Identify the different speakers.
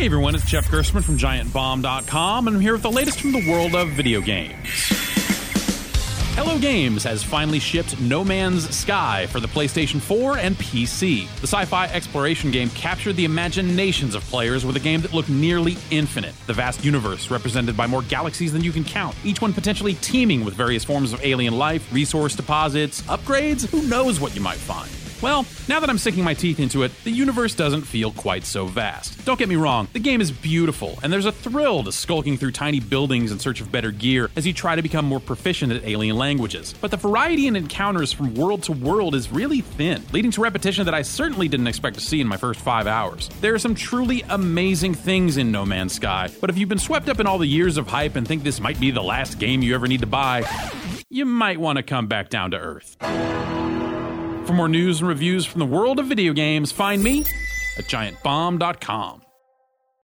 Speaker 1: Hey everyone, it's Jeff Gerstmann from GiantBomb.com, and I'm here with the latest from the world of video games. Hello Games has finally shipped No Man's Sky for the PlayStation 4 and PC. The sci fi exploration game captured the imaginations of players with a game that looked nearly infinite. The vast universe, represented by more galaxies than you can count, each one potentially teeming with various forms of alien life, resource deposits, upgrades, who knows what you might find. Well, now that I'm sinking my teeth into it, the universe doesn't feel quite so vast. Don't get me wrong, the game is beautiful, and there's a thrill to skulking through tiny buildings in search of better gear as you try to become more proficient at alien languages. But the variety in encounters from world to world is really thin, leading to repetition that I certainly didn't expect to see in my first five hours. There are some truly amazing things in No Man's Sky, but if you've been swept up in all the years of hype and think this might be the last game you ever need to buy, you might want to come back down to earth. For more news and reviews from the world of video games, find me at giantbomb.com.